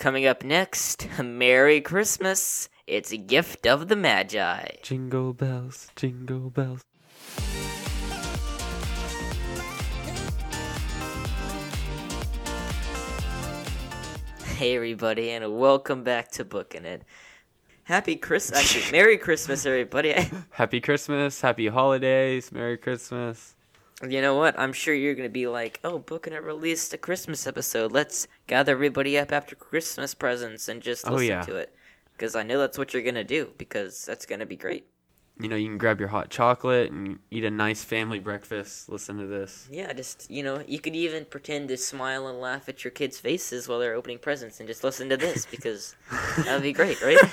Coming up next, Merry Christmas. It's a gift of the Magi. Jingle bells, jingle bells. Hey everybody, and welcome back to Booking It. Happy Christmas, actually, Merry Christmas, everybody. Happy Christmas, happy holidays, Merry Christmas. You know what? I'm sure you're gonna be like, "Oh, Booking It released a Christmas episode. Let's gather everybody up after Christmas presents and just Oh, listen yeah. to it." Because I know that's what you're gonna do. Because that's gonna be great. You know, you can grab your hot chocolate and eat a nice family breakfast. Listen to this. Yeah, just you know, you could even pretend to smile and laugh at your kids' faces while they're opening presents, and just listen to this because that'd be great, right?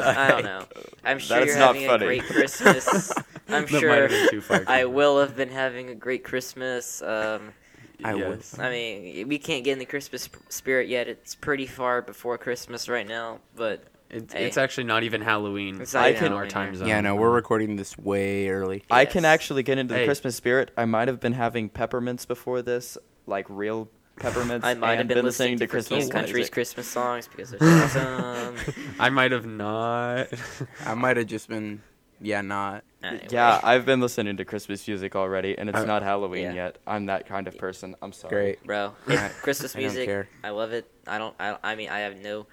I don't know. I'm sure That's you're not having funny. a great Christmas. I'm That sure too far. I will have been having a great Christmas. Um, I would. Yes. I mean, we can't get in the Christmas spirit yet. It's pretty far before Christmas right now, but It's, Hey. it's actually not even Halloween It's not I can- in our time zone. Yeah, no, we're recording this way early. I can actually get into the Hey. Christmas spirit. I might have been having peppermints before this, like real peppermints. I might have and been listening to Christmas Christmas country's. Christmas songs because they're awesome. I might have not. I might have just been, yeah, not. Anyway. Yeah, I've been listening to Christmas music already, and it's Uh, not Halloween yeah. yet. I'm that kind of person. I'm sorry. Great. bro. Christmas music, care. I love it. I don't. I, I mean, I have no.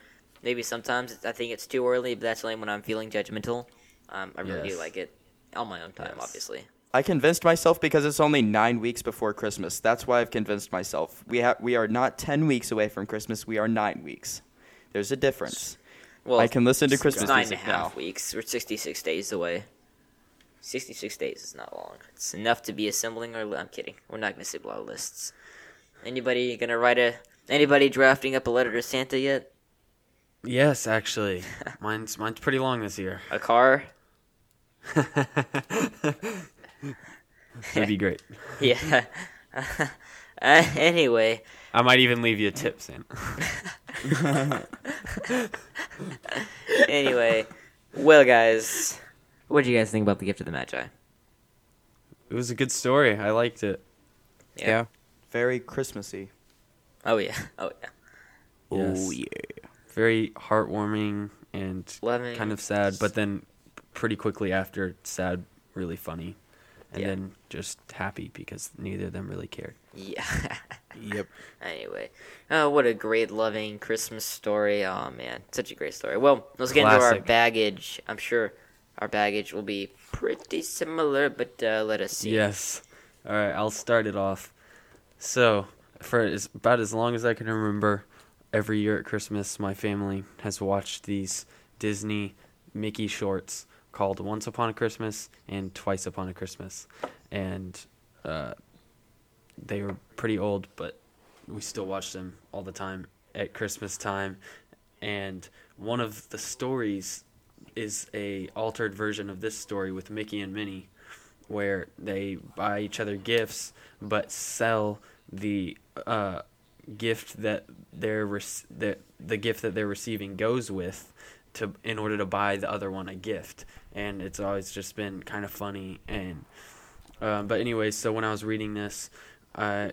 Maybe sometimes I think it's too early, but that's only when I'm feeling judgmental. Um, I really do like it on my own time, Yes. obviously. I convinced myself because it's only nine weeks before Christmas. That's why I've convinced myself. We have we are not ten weeks away from Christmas. We are nine weeks. There's a difference. Well, I can listen to Christmas nine and a music half now. weeks. We're 66 days away. 66 days is not long. It's enough to be assembling our. li- I'm kidding. We're not gonna assemble our lists. Anybody gonna write a? Anybody drafting up a letter to Santa yet? yes, actually, mine's mine's pretty long this year. A car? That'd be great. Yeah. uh, anyway, I might even leave you a tip, Sam. Anyway, well, guys, what do you guys think about the gift of the Magi? It was a good story. I liked it. Yeah. Yeah. Very Christmassy. Oh yeah, oh yeah. Oh, yeah. Very heartwarming and Loving. kind of sad, but then pretty quickly after, sad, really funny, and Yeah. then just happy because neither of them really cared. Yeah. Yep. anyway, oh, what a great, loving Christmas story. Oh man, such a great story. Well, let's get into our baggage. I'm sure our baggage will be pretty similar, but uh, let us see. Yes. All right, I'll start it off. So, for as, about as long as I can remember, every year at Christmas, my family has watched these Disney Mickey shorts called Once Upon a Christmas and Twice Upon a Christmas. And uh, they were pretty old, but we still watch them all the time at Christmas time. And one of the stories is a altered version of this story with Mickey and Minnie, where they buy each other gifts but sell the uh, gift that they're rec- that the gift that they're receiving goes with to in order to buy the other one a gift. And it's always just been kind of funny and. Uh, but anyways, so when I was reading this, I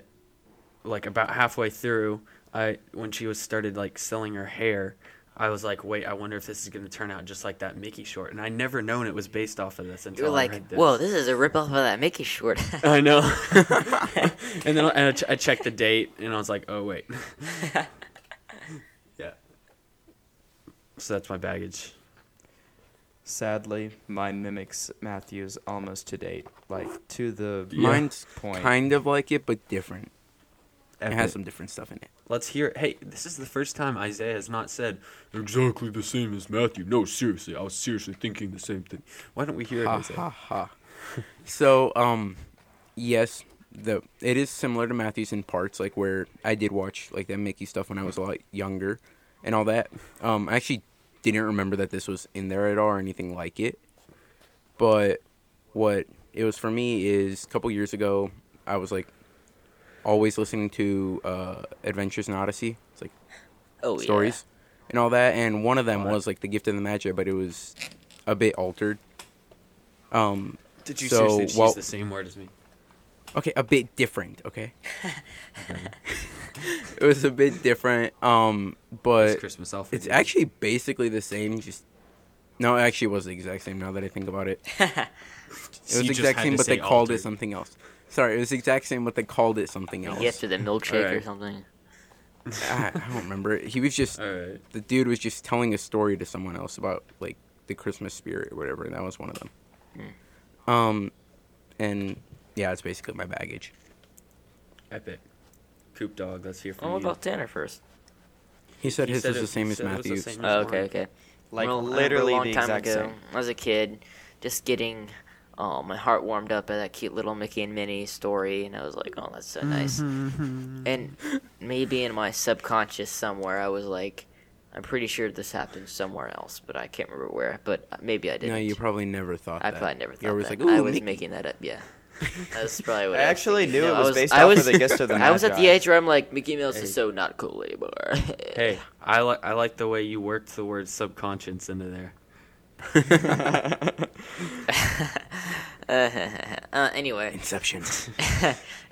like about halfway through, I when she was started like selling her hair, I was like, wait, I wonder if this is gonna turn out just like that Mickey short. And I never known it was based off of this until You're I like, read this. whoa, this is a ripoff of that Mickey short. I know. and then I, and I, ch- I checked the date, and I was like, oh wait. yeah. So that's my baggage. Sadly, mine mimics Matthew's almost to date, like to the Mine's point. kind of like it, but different. It has some different stuff in it. Let's hear. Hey, this is the first time Isaiah has not said exactly the same as Matthew. No, seriously, I was seriously thinking the same thing. Why don't we hear it, Ha Isaiah? ha ha. so, um, yes, the it is similar to Matthews in parts, like where I did watch like that Mickey stuff when I was a lot younger, and all that. Um, I actually didn't remember that this was in there at all or anything like it. But what it was for me is a couple years ago, I was like always listening to uh, Adventures in Odyssey. It's like oh stories and all that. And one of them What? was like the Gift of the Magi, but it was a bit altered. Um, Did you So, seriously just well- use the same word as me? okay, a bit different. Okay, it was a bit different. Um, but It's Christmas Alpha. it's actually basically the same. Just no, actually, it was the exact same. Now that I think about it, it was the exact same, but they called it something else. Sorry, it was the exact same, but they called it something else. Yes, to the milkshake or something. I, I don't remember. He was just All right. the dude was just telling a story to someone else about like the Christmas spirit or whatever, and that was one of them. Um, and yeah, it's basically my baggage. Epic. Coop dog. Let's hear from Oh, you. about Tanner first. He said He his said was it- the same he as said it was the Matthew's. same. Oh, okay, okay. Like Well, I remember literally a long the time exact ago, same. as a kid, just getting oh, my heart warmed up at that cute little Mickey and Minnie story, and I was like, oh, that's so nice. Mm-hmm. And maybe in my subconscious somewhere, I was like, I'm pretty sure this happened somewhere else, but I can't remember where. But maybe I didn't. No, you probably never thought I that. probably never thought You were that. like, Ooh, I was Mickey." making that up. Yeah, that's probably what I I, actually knew No, it I was based I off was, of the Gifts of the I was at the age where I'm like, Mickey Mouse Hey. is so not cool anymore. Hey, I like I like the way you worked the word subconscious into there. uh, anyway, Inception.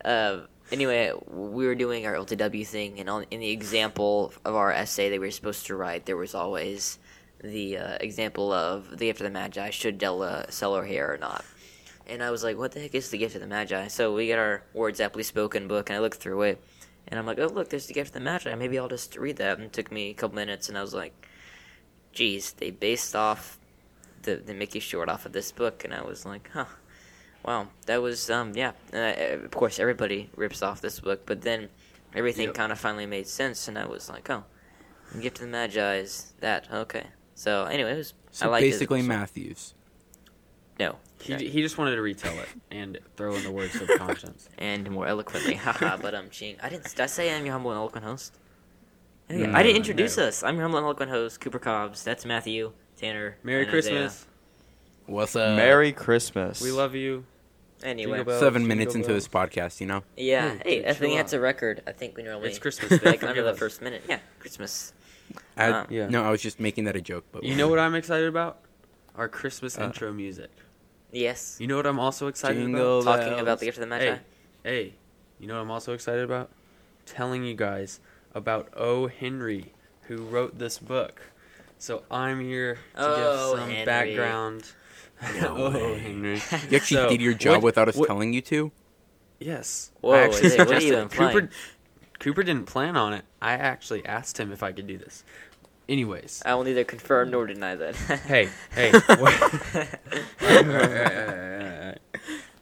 uh, anyway, we were doing our LTW thing, and on, in the example of our essay that we were supposed to write, there was always the uh, example of the gift of the Magi. Should Della sell her hair or not? And I was like, "What the heck is the gift of the Magi?" So we get our words aptly spoken book, and I looked through it, and I'm like, "Oh, look, there's the gift of the Magi. Maybe I'll just read that." And it took me a couple minutes, and I was like, "Geez, they based off the the Mickey short off of this book," and I was like, "Huh." Wow, that was um yeah. Uh, of course, everybody rips off this book, but then everything Yep. kind of finally made sense, and I was like, oh, Gift of the Magi is that okay? So anyway, it was So I like basically Matthews. No, He, Okay. he just wanted to retell it and throw in the word subconscious. and more eloquently, haha. but um, ching, I didn't. Did I say I'm your humble and eloquent host? Yeah, No, I didn't introduce no. us. I'm your humble and eloquent host, Cooper Cobbs. That's Matthew, Tanner. Merry and Isaiah. Christmas. What's up? Merry Christmas. We love you. Anyway, bells, Seven jingle minutes into bells. this podcast, you know. yeah. Hey, Hey, dude, I think chill that's a record. I think we normally It's Christmas like under the first minute. Yeah, Christmas. I, Uh, Yeah. No, I was just making that a joke, but You know what I'm excited about? Our Christmas Uh, intro music. Yes. You know what I'm also excited Jingle about? Talking about the gift of the Magi. Hey, hey, you know what I'm also excited about? Telling you guys about O. Henry, who wrote this book. So I'm here to O. give some Henry. background. No oh, way. Henry. you actually So, did your job what- without us what- telling you to. Yes. Whoa, I actually what are you suggested- Cooper, Cooper didn't plan on it. I actually asked him if I could do this. Anyways. I will neither confirm nor deny that. hey, hey. what-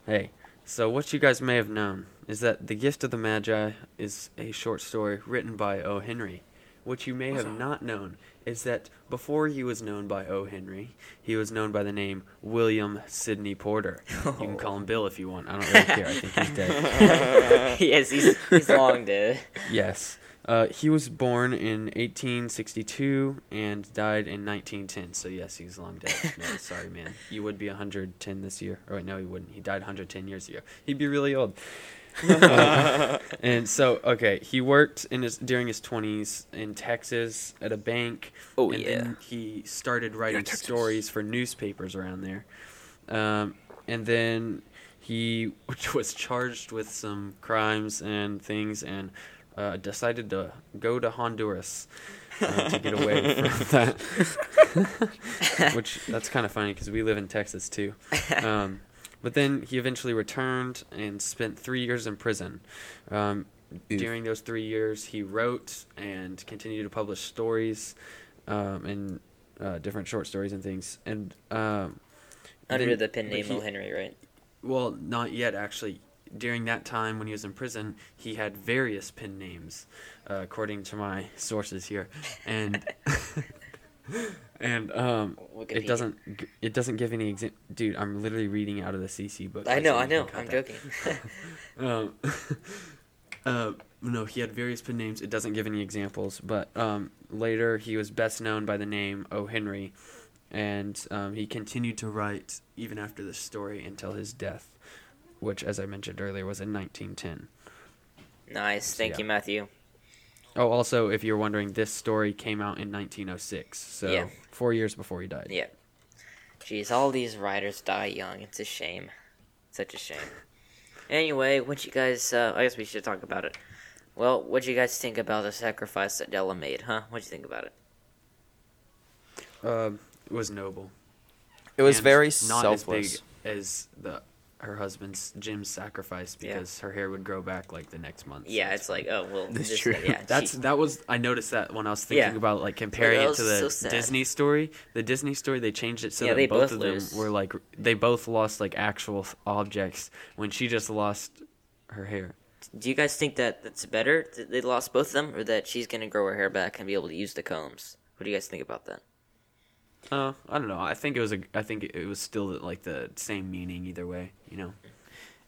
hey, so what you guys may have known is that The Gift of the Magi is a short story written by O. Henry. What you may have not known is that before he was known by O. Henry, he was known by the name William Sidney Porter. You can call him Bill if you want. I don't really care. I think he's dead. yes, he's he's long dead. Yes. Uh, he was born in 1862 and died in 1910. So yes, he's long dead. No, sorry, man. You would be 110 this year. Or wait, no, he wouldn't. He died 110 years ago. He'd be really old. Uh, and so, okay, he worked in his during his 20s in Texas at a bank. Oh, and yeah. Then he started writing Texas. stories for newspapers around there. Um, and then he was charged with some crimes and things and uh, decided to go to Honduras uh, to get away from that. Which that's kind of funny because we live in Texas too. Um, but then he eventually returned and spent three years in prison. Um, during those three years, he wrote and continued to publish stories um, and uh, different short stories and things. And um, Under then- the pen name he- Henry, right? well, not yet actually. During that time when he was in prison, he had various pen names, uh, according to my sources here, and and um, it doesn't it doesn't give any exam. Dude, I'm literally reading out of the CC book. I know, I know. I'm that. joking. Um, uh, no, he had various pen names. It doesn't give any examples, but um, later he was best known by the name O. Henry, and um, he continued to write even after this story until his death, which, as I mentioned earlier, was in 1910. nice. Thank yeah. you, Matthew. Oh, also, if you're wondering, this story came out in 1906, so Yeah. four years before he died. Yeah. Geez, all these writers die young. It's a shame. Such a shame. Anyway, what you guys? Uh, I guess we should talk about it. Well, what do you guys think about the sacrifice that Della made, huh? What do you think about it? Um, it was noble. It was And very not selfless. as big as the her husband's Jim's sacrifice Yeah. because her hair would grow back like the next month. Yeah, it's like, oh well, That's this, true. Yeah, That's she- that was I noticed that when I was thinking Yeah. about like comparing that it oh, to the so. Disney story. The Disney story they changed it so Yeah, that both, both of them were like they both lost like actual objects when she just lost her hair. Do you guys think that that's better that they lost both of them, or that she's gonna grow her hair back and be able to use the combs? What do you guys think about that? Uh, I don't know. I think it was a. I think it was still like the same meaning either way. You know.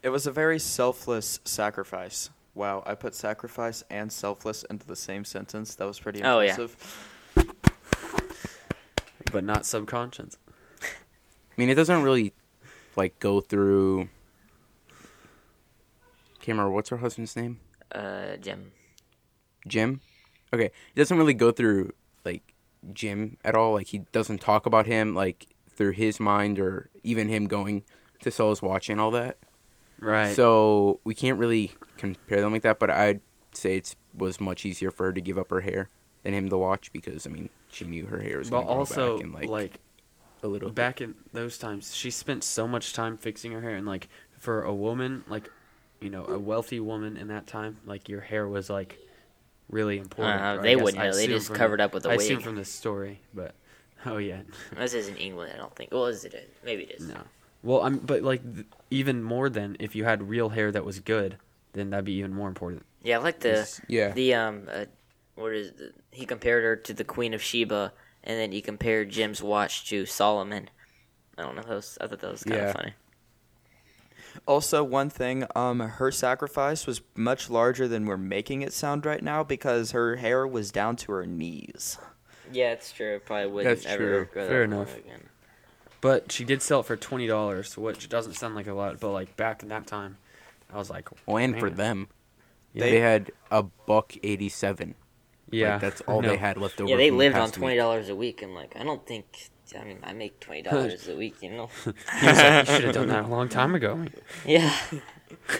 It was a very selfless sacrifice. Wow, I put sacrifice and selfless into the same sentence. That was pretty Oh, yeah. impressive. But not subconscious. I mean, it doesn't really like go through. Can't remember what's her husband's name. Uh, Jim. Jim. Okay, it doesn't really go through like Jim at all. Like he doesn't talk about him like through his mind or even him going to sell his watch and all that. Right. So we can't really compare them like that. But I'd say it was much easier for her to give up her hair than him to watch because I mean she knew her hair was but also back in like, like a little. bit. back in those times she spent so much time fixing her hair and like for a woman like you know a wealthy woman in that time like your hair was like really important Uh, they wouldn't I know. They just from covered up with a I assume wig. from the story but oh yeah This is in England, I don't think. Well, is it? Maybe it is. no well i'm but like th- even more than if you had real hair that was good then that'd be even more important Yeah, I like the yeah. the um. Uh, what is the, he compared her to the Queen of Sheba, and then he compared Jim's watch to Solomon. I don't know. That was, I thought that was kind Yeah. of funny. Also, one thing, um, her sacrifice was much larger than we're making it sound right now because her hair was down to her knees. Yeah, it's true. Probably wouldn't That's ever true. grow that Fair long enough. Again. but she did sell it for $20 which doesn't sound like a lot but like back in that time i was like Well, and for man. them, They- they, had a buck eighty-seven. yeah like, that's all no. they had left over. Yeah, they from the lived on twenty dollars a week. I'm like, I don't think. I mean, I make twenty dollars a week. You know. he was like, you should have done that a long time ago yeah.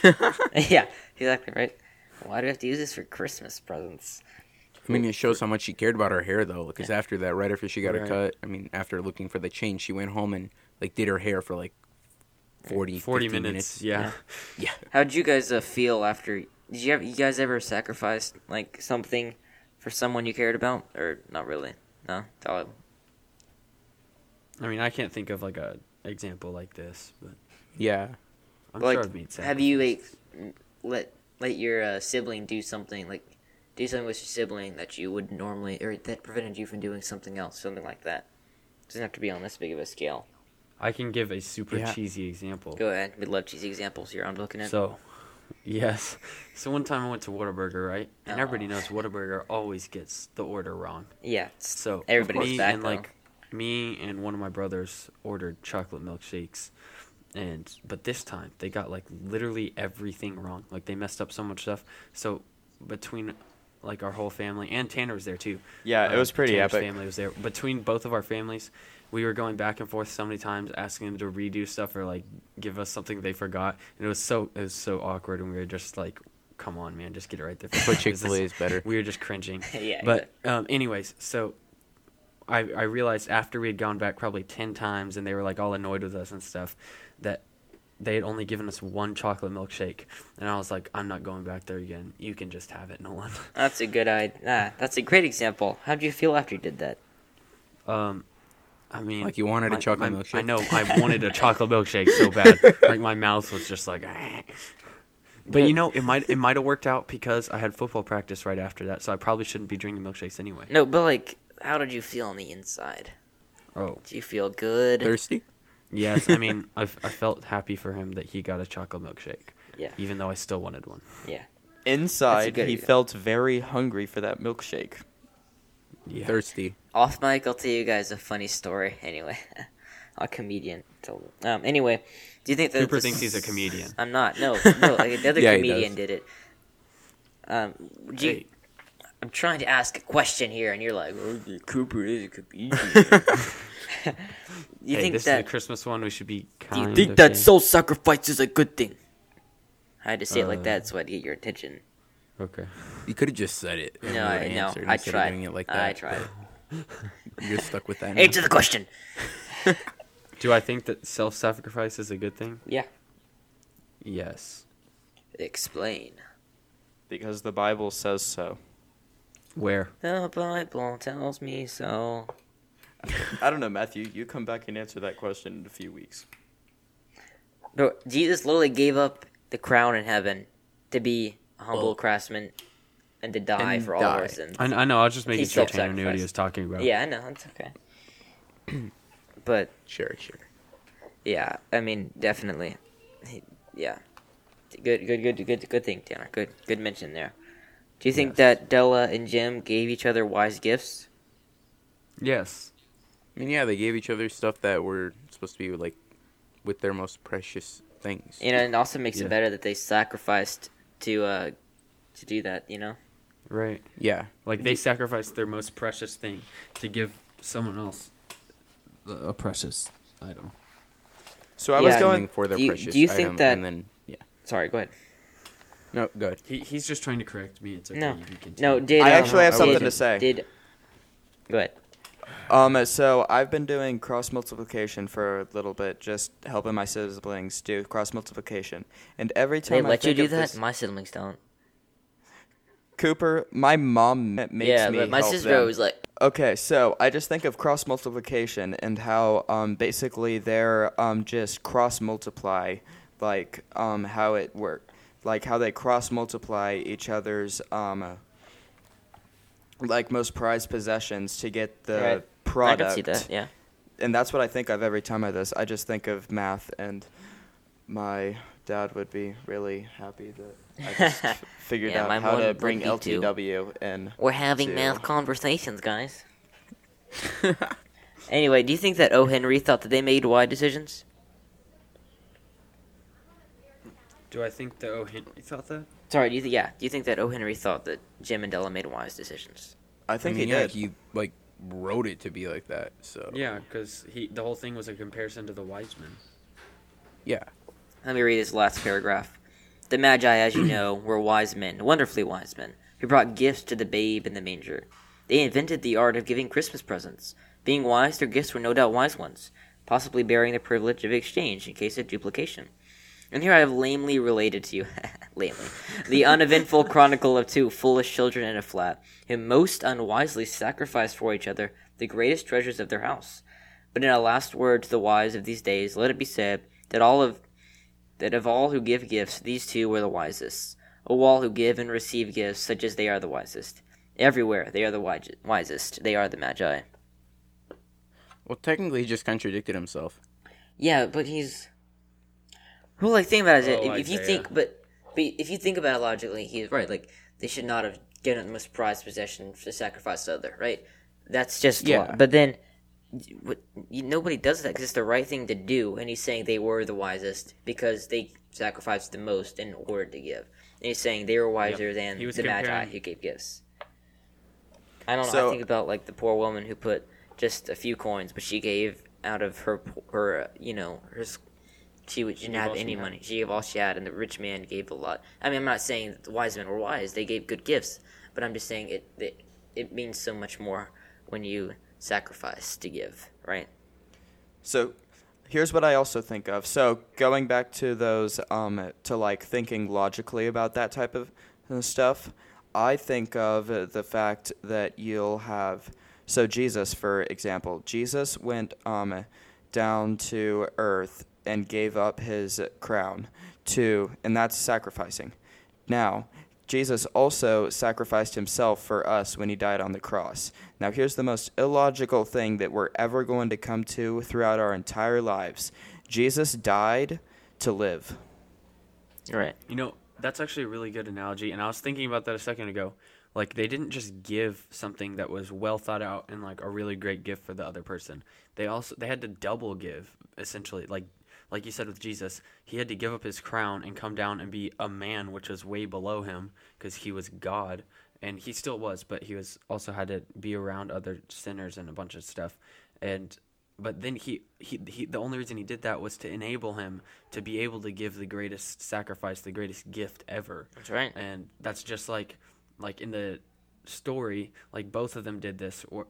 yeah. Exactly right. Why do I have to use this for Christmas presents? I mean, it shows how much she cared about her hair, though. Because after that, right after she got Right. her cut, I mean, after looking for the change, she went home and like did her hair for like 40, 40 50 minutes, yeah. Yeah. How'd you guys uh, feel after? Did you have you guys ever sacrificed like something for someone you cared about, or not really? No. Solid. I mean, I can't think of like a example like this, but Yeah. I'm like, sure I've made have you like let let your uh, sibling do something like do something with your sibling that you would normally or that prevented you from doing something else, something like that? It Doesn't have to be on this big of a scale. I can give a super Yeah. cheesy example. Go ahead. We love cheesy examples here. I'm looking at. So, yes. So one time I went to Whataburger, right? And everybody knows Whataburger always gets the order wrong. yeah. So Everybody me goes back, and though. like me and one of my brothers ordered chocolate milkshakes, and but this time they got like literally everything wrong. Like they messed up so much stuff. So between like our whole family and Tanner was there too. Yeah, it Uh, was pretty Tanner's epic. Family was there. Between both of our families, we were going back and forth so many times, asking them to redo stuff or like give us something they forgot. And it was so it was so awkward, and we were just like, "Come on, man, just get it right there." But Chick Fil A is better. We were just cringing. Yeah, But um, anyways, so I I realized after we had gone back probably ten times, and they were like all annoyed with us and stuff, that they had only given us one chocolate milkshake, and I was like, I'm not going back there again. You can just have it, Nolan. That's a good idea. Ah, that's a great example. How'd you feel after you did that? Um, I mean, Like you wanted a chocolate my- milkshake? I know. I wanted a chocolate milkshake so bad. Like my mouth was just like. "Ah." But you know, it might it might have worked out because I had football practice right after that, so I probably shouldn't be drinking milkshakes anyway. No, but like, how did you feel on the inside? Oh, Do you feel good? Thirsty? yes. I mean, I I felt happy for him that he got a chocolate milkshake, Yeah. even though I still wanted one. Yeah. Inside, he idea. felt very hungry for that milkshake. Yeah. Thirsty. Off mic, I'll tell you guys a funny story. Anyway, a comedian told. Um. Anyway, do you think that Cooper this- thinks he's a comedian. I'm not. No, no. Like the other Yeah, comedian did it. Um. Would you? Hey. I'm trying to ask a question here, and you're like, oh, Cooper is a comedian. you hey, think this that? is a Christmas one. We should be do kind. you think okay? that soul sacrifice is a good thing? I had to say it like Uh, that so I'd get your attention. Okay. You could have just said it. and No, would've I no, I tried. doing it like that. I tried. You're stuck with that. now. Answer the question. Do I think that self-sacrifice is a good thing? Yeah. Yes. Explain. Because the Bible says so. Where? The Bible tells me so. I don't know, Matthew. You come back and answer that question in a few weeks. Bro, Jesus literally gave up the crown in heaven to be a humble Well- craftsman and to die And for all of our sins. I, I know. I was just making He sure Tanner knew what he self-sacrificed. was talking about. Yeah, I know. It's okay. but Sure, sure. yeah, I mean, definitely. Yeah. Good, good, good, good, good thing, Tanner. Good, good mention there. Do you think Yes. that Della and Jim gave each other wise gifts? Yes. I mean, yeah, they gave each other stuff that were supposed to be like with their most precious things. You know, and it also makes Yeah. it better that they sacrificed to uh to do that. You know. Right. Yeah, Like they sacrificed their most precious thing to give someone else a precious item. So I Yeah, was I going. for their do you- precious do you think item, that- And then yeah, Sorry, go ahead. No, good. He he's just trying to correct me. It's okay. No. you can continue. No, did I um, actually have did- something to say. Did go ahead. Um, so I've been doing cross multiplication for a little bit, just helping my siblings do cross multiplication. And every They time I let you do of that. this- My siblings don't. Cooper, my mom ma- makes yeah, me but my help sister them. was like, Okay, so I just think of cross multiplication and how um, basically they're um, just cross multiply, like um, how it work, like how they cross multiply each other's um, like most prized possessions to get the Right. product. I can see that. Yeah. And that's what I think of every time I do this. I just think of math, and my dad would be really happy that I just f- figured Yeah, out how to bring be too. LTW and We're having to- math conversations, guys. anyway, do you think that O. Henry thought that they made wise decisions? Do I think that O. Henry thought that? Sorry, do you th- yeah? Do you think that O. Henry thought that Jim and Della made wise decisions? I think I mean, he yeah, did. he like wrote it to be like that. So Yeah, because he the whole thing was a comparison to the wise men. yeah. Let me read his last paragraph. The Magi, as you know, were wise men, wonderfully wise men, who brought gifts to the babe in the manger. They invented the art of giving Christmas presents. Being wise, their gifts were no doubt wise ones, possibly bearing the privilege of exchange in case of duplication. And here I have lamely related to you, lamely, the uneventful chronicle of two foolish children in a flat, who most unwisely sacrificed for each other the greatest treasures of their house. But in a last word to the wise of these days, let it be said that all of that of all who give gifts, these two were the wisest. O all who give and receive gifts, such as they are the wisest. Everywhere they are the wise- wisest. They are the Magi. Well, technically, he just contradicted himself. Yeah, but he's. Well, like think about it. Oh, if, if you think, but, but if you think about it logically, he's right. Like they should not have given the most prized possession to sacrifice to other. Right. That's just Yeah. law. But then, what, you, nobody does that because it's the right thing to do. And he's saying they were the wisest because they sacrificed the most in order to give. And he's saying they were wiser than He was the Magi who gave gifts. I don't know. I think about like the poor woman who put just a few coins, but she gave out of her her you know her she would- didn't have she any had. money. She gave all she had, and the rich man gave a lot. I mean, I'm not saying that the wise men were wise; they gave good gifts. But I'm just saying it it, it means so much more when you sacrifice to give, right? So here's what I also think of. So going back to those um to like thinking logically about that type of uh, stuff, I think of the fact that you'll have so Jesus for example, Jesus went um down to earth and gave up his crown to and that's sacrificing. Now, Jesus also sacrificed himself for us when he died on the cross. Now, here's the most illogical thing that we're ever going to come to throughout our entire lives Jesus died to live. Right. You know, that's actually a really good analogy, and I was thinking about that a second ago. Like they didn't just give something that was well thought out and like a really great gift for the other person. They also they had to double give essentially. Like like you said with Jesus, he had to give up his crown and come down and be a man, which was way below him because he was God, and he still was, but he was also had to be around other sinners and a bunch of stuff. And but then he, he he the only reason he did that was to enable him to be able to give the greatest sacrifice, the greatest gift ever. That's right. And that's just like like in the story, like both of them did this or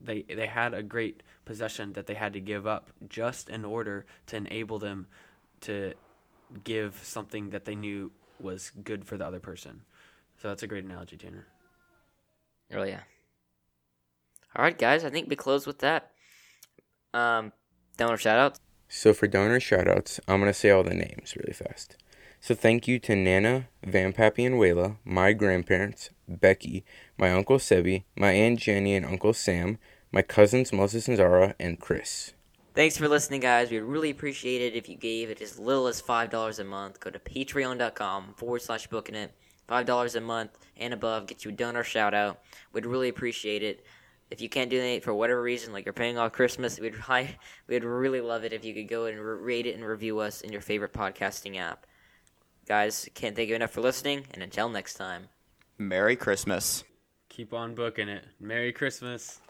they they had a great possession that they had to give up just in order to enable them to give something that they knew was good for the other person. So that's a great analogy, Tanner. Oh yeah. All right, guys. I think we close with that. Um, donor shout out. So for donor shoutouts, I'm gonna say all the names really fast. So thank you to Nana, Vampappy, and Wayla, my grandparents, Becky, my uncle Sebi, my aunt Jenny and uncle Sam, my cousins Moses and Zara, and Chris. Thanks for listening, guys. We'd really appreciate it if you gave it as little as five dollars a month. Go to patreon.com forward slash booking it. Five dollars a month and above gets you a donor shout out. We'd really appreciate it. If you can't donate for whatever reason, like you're paying off Christmas, we'd we'd really love it if you could go and rate it and review us in your favorite podcasting app. Guys, can't thank you enough for listening, and until next time. Merry Christmas. Keep on booking it. Merry Christmas.